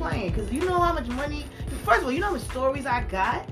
playing Cause you know how much money. First of all, you know how many stories I got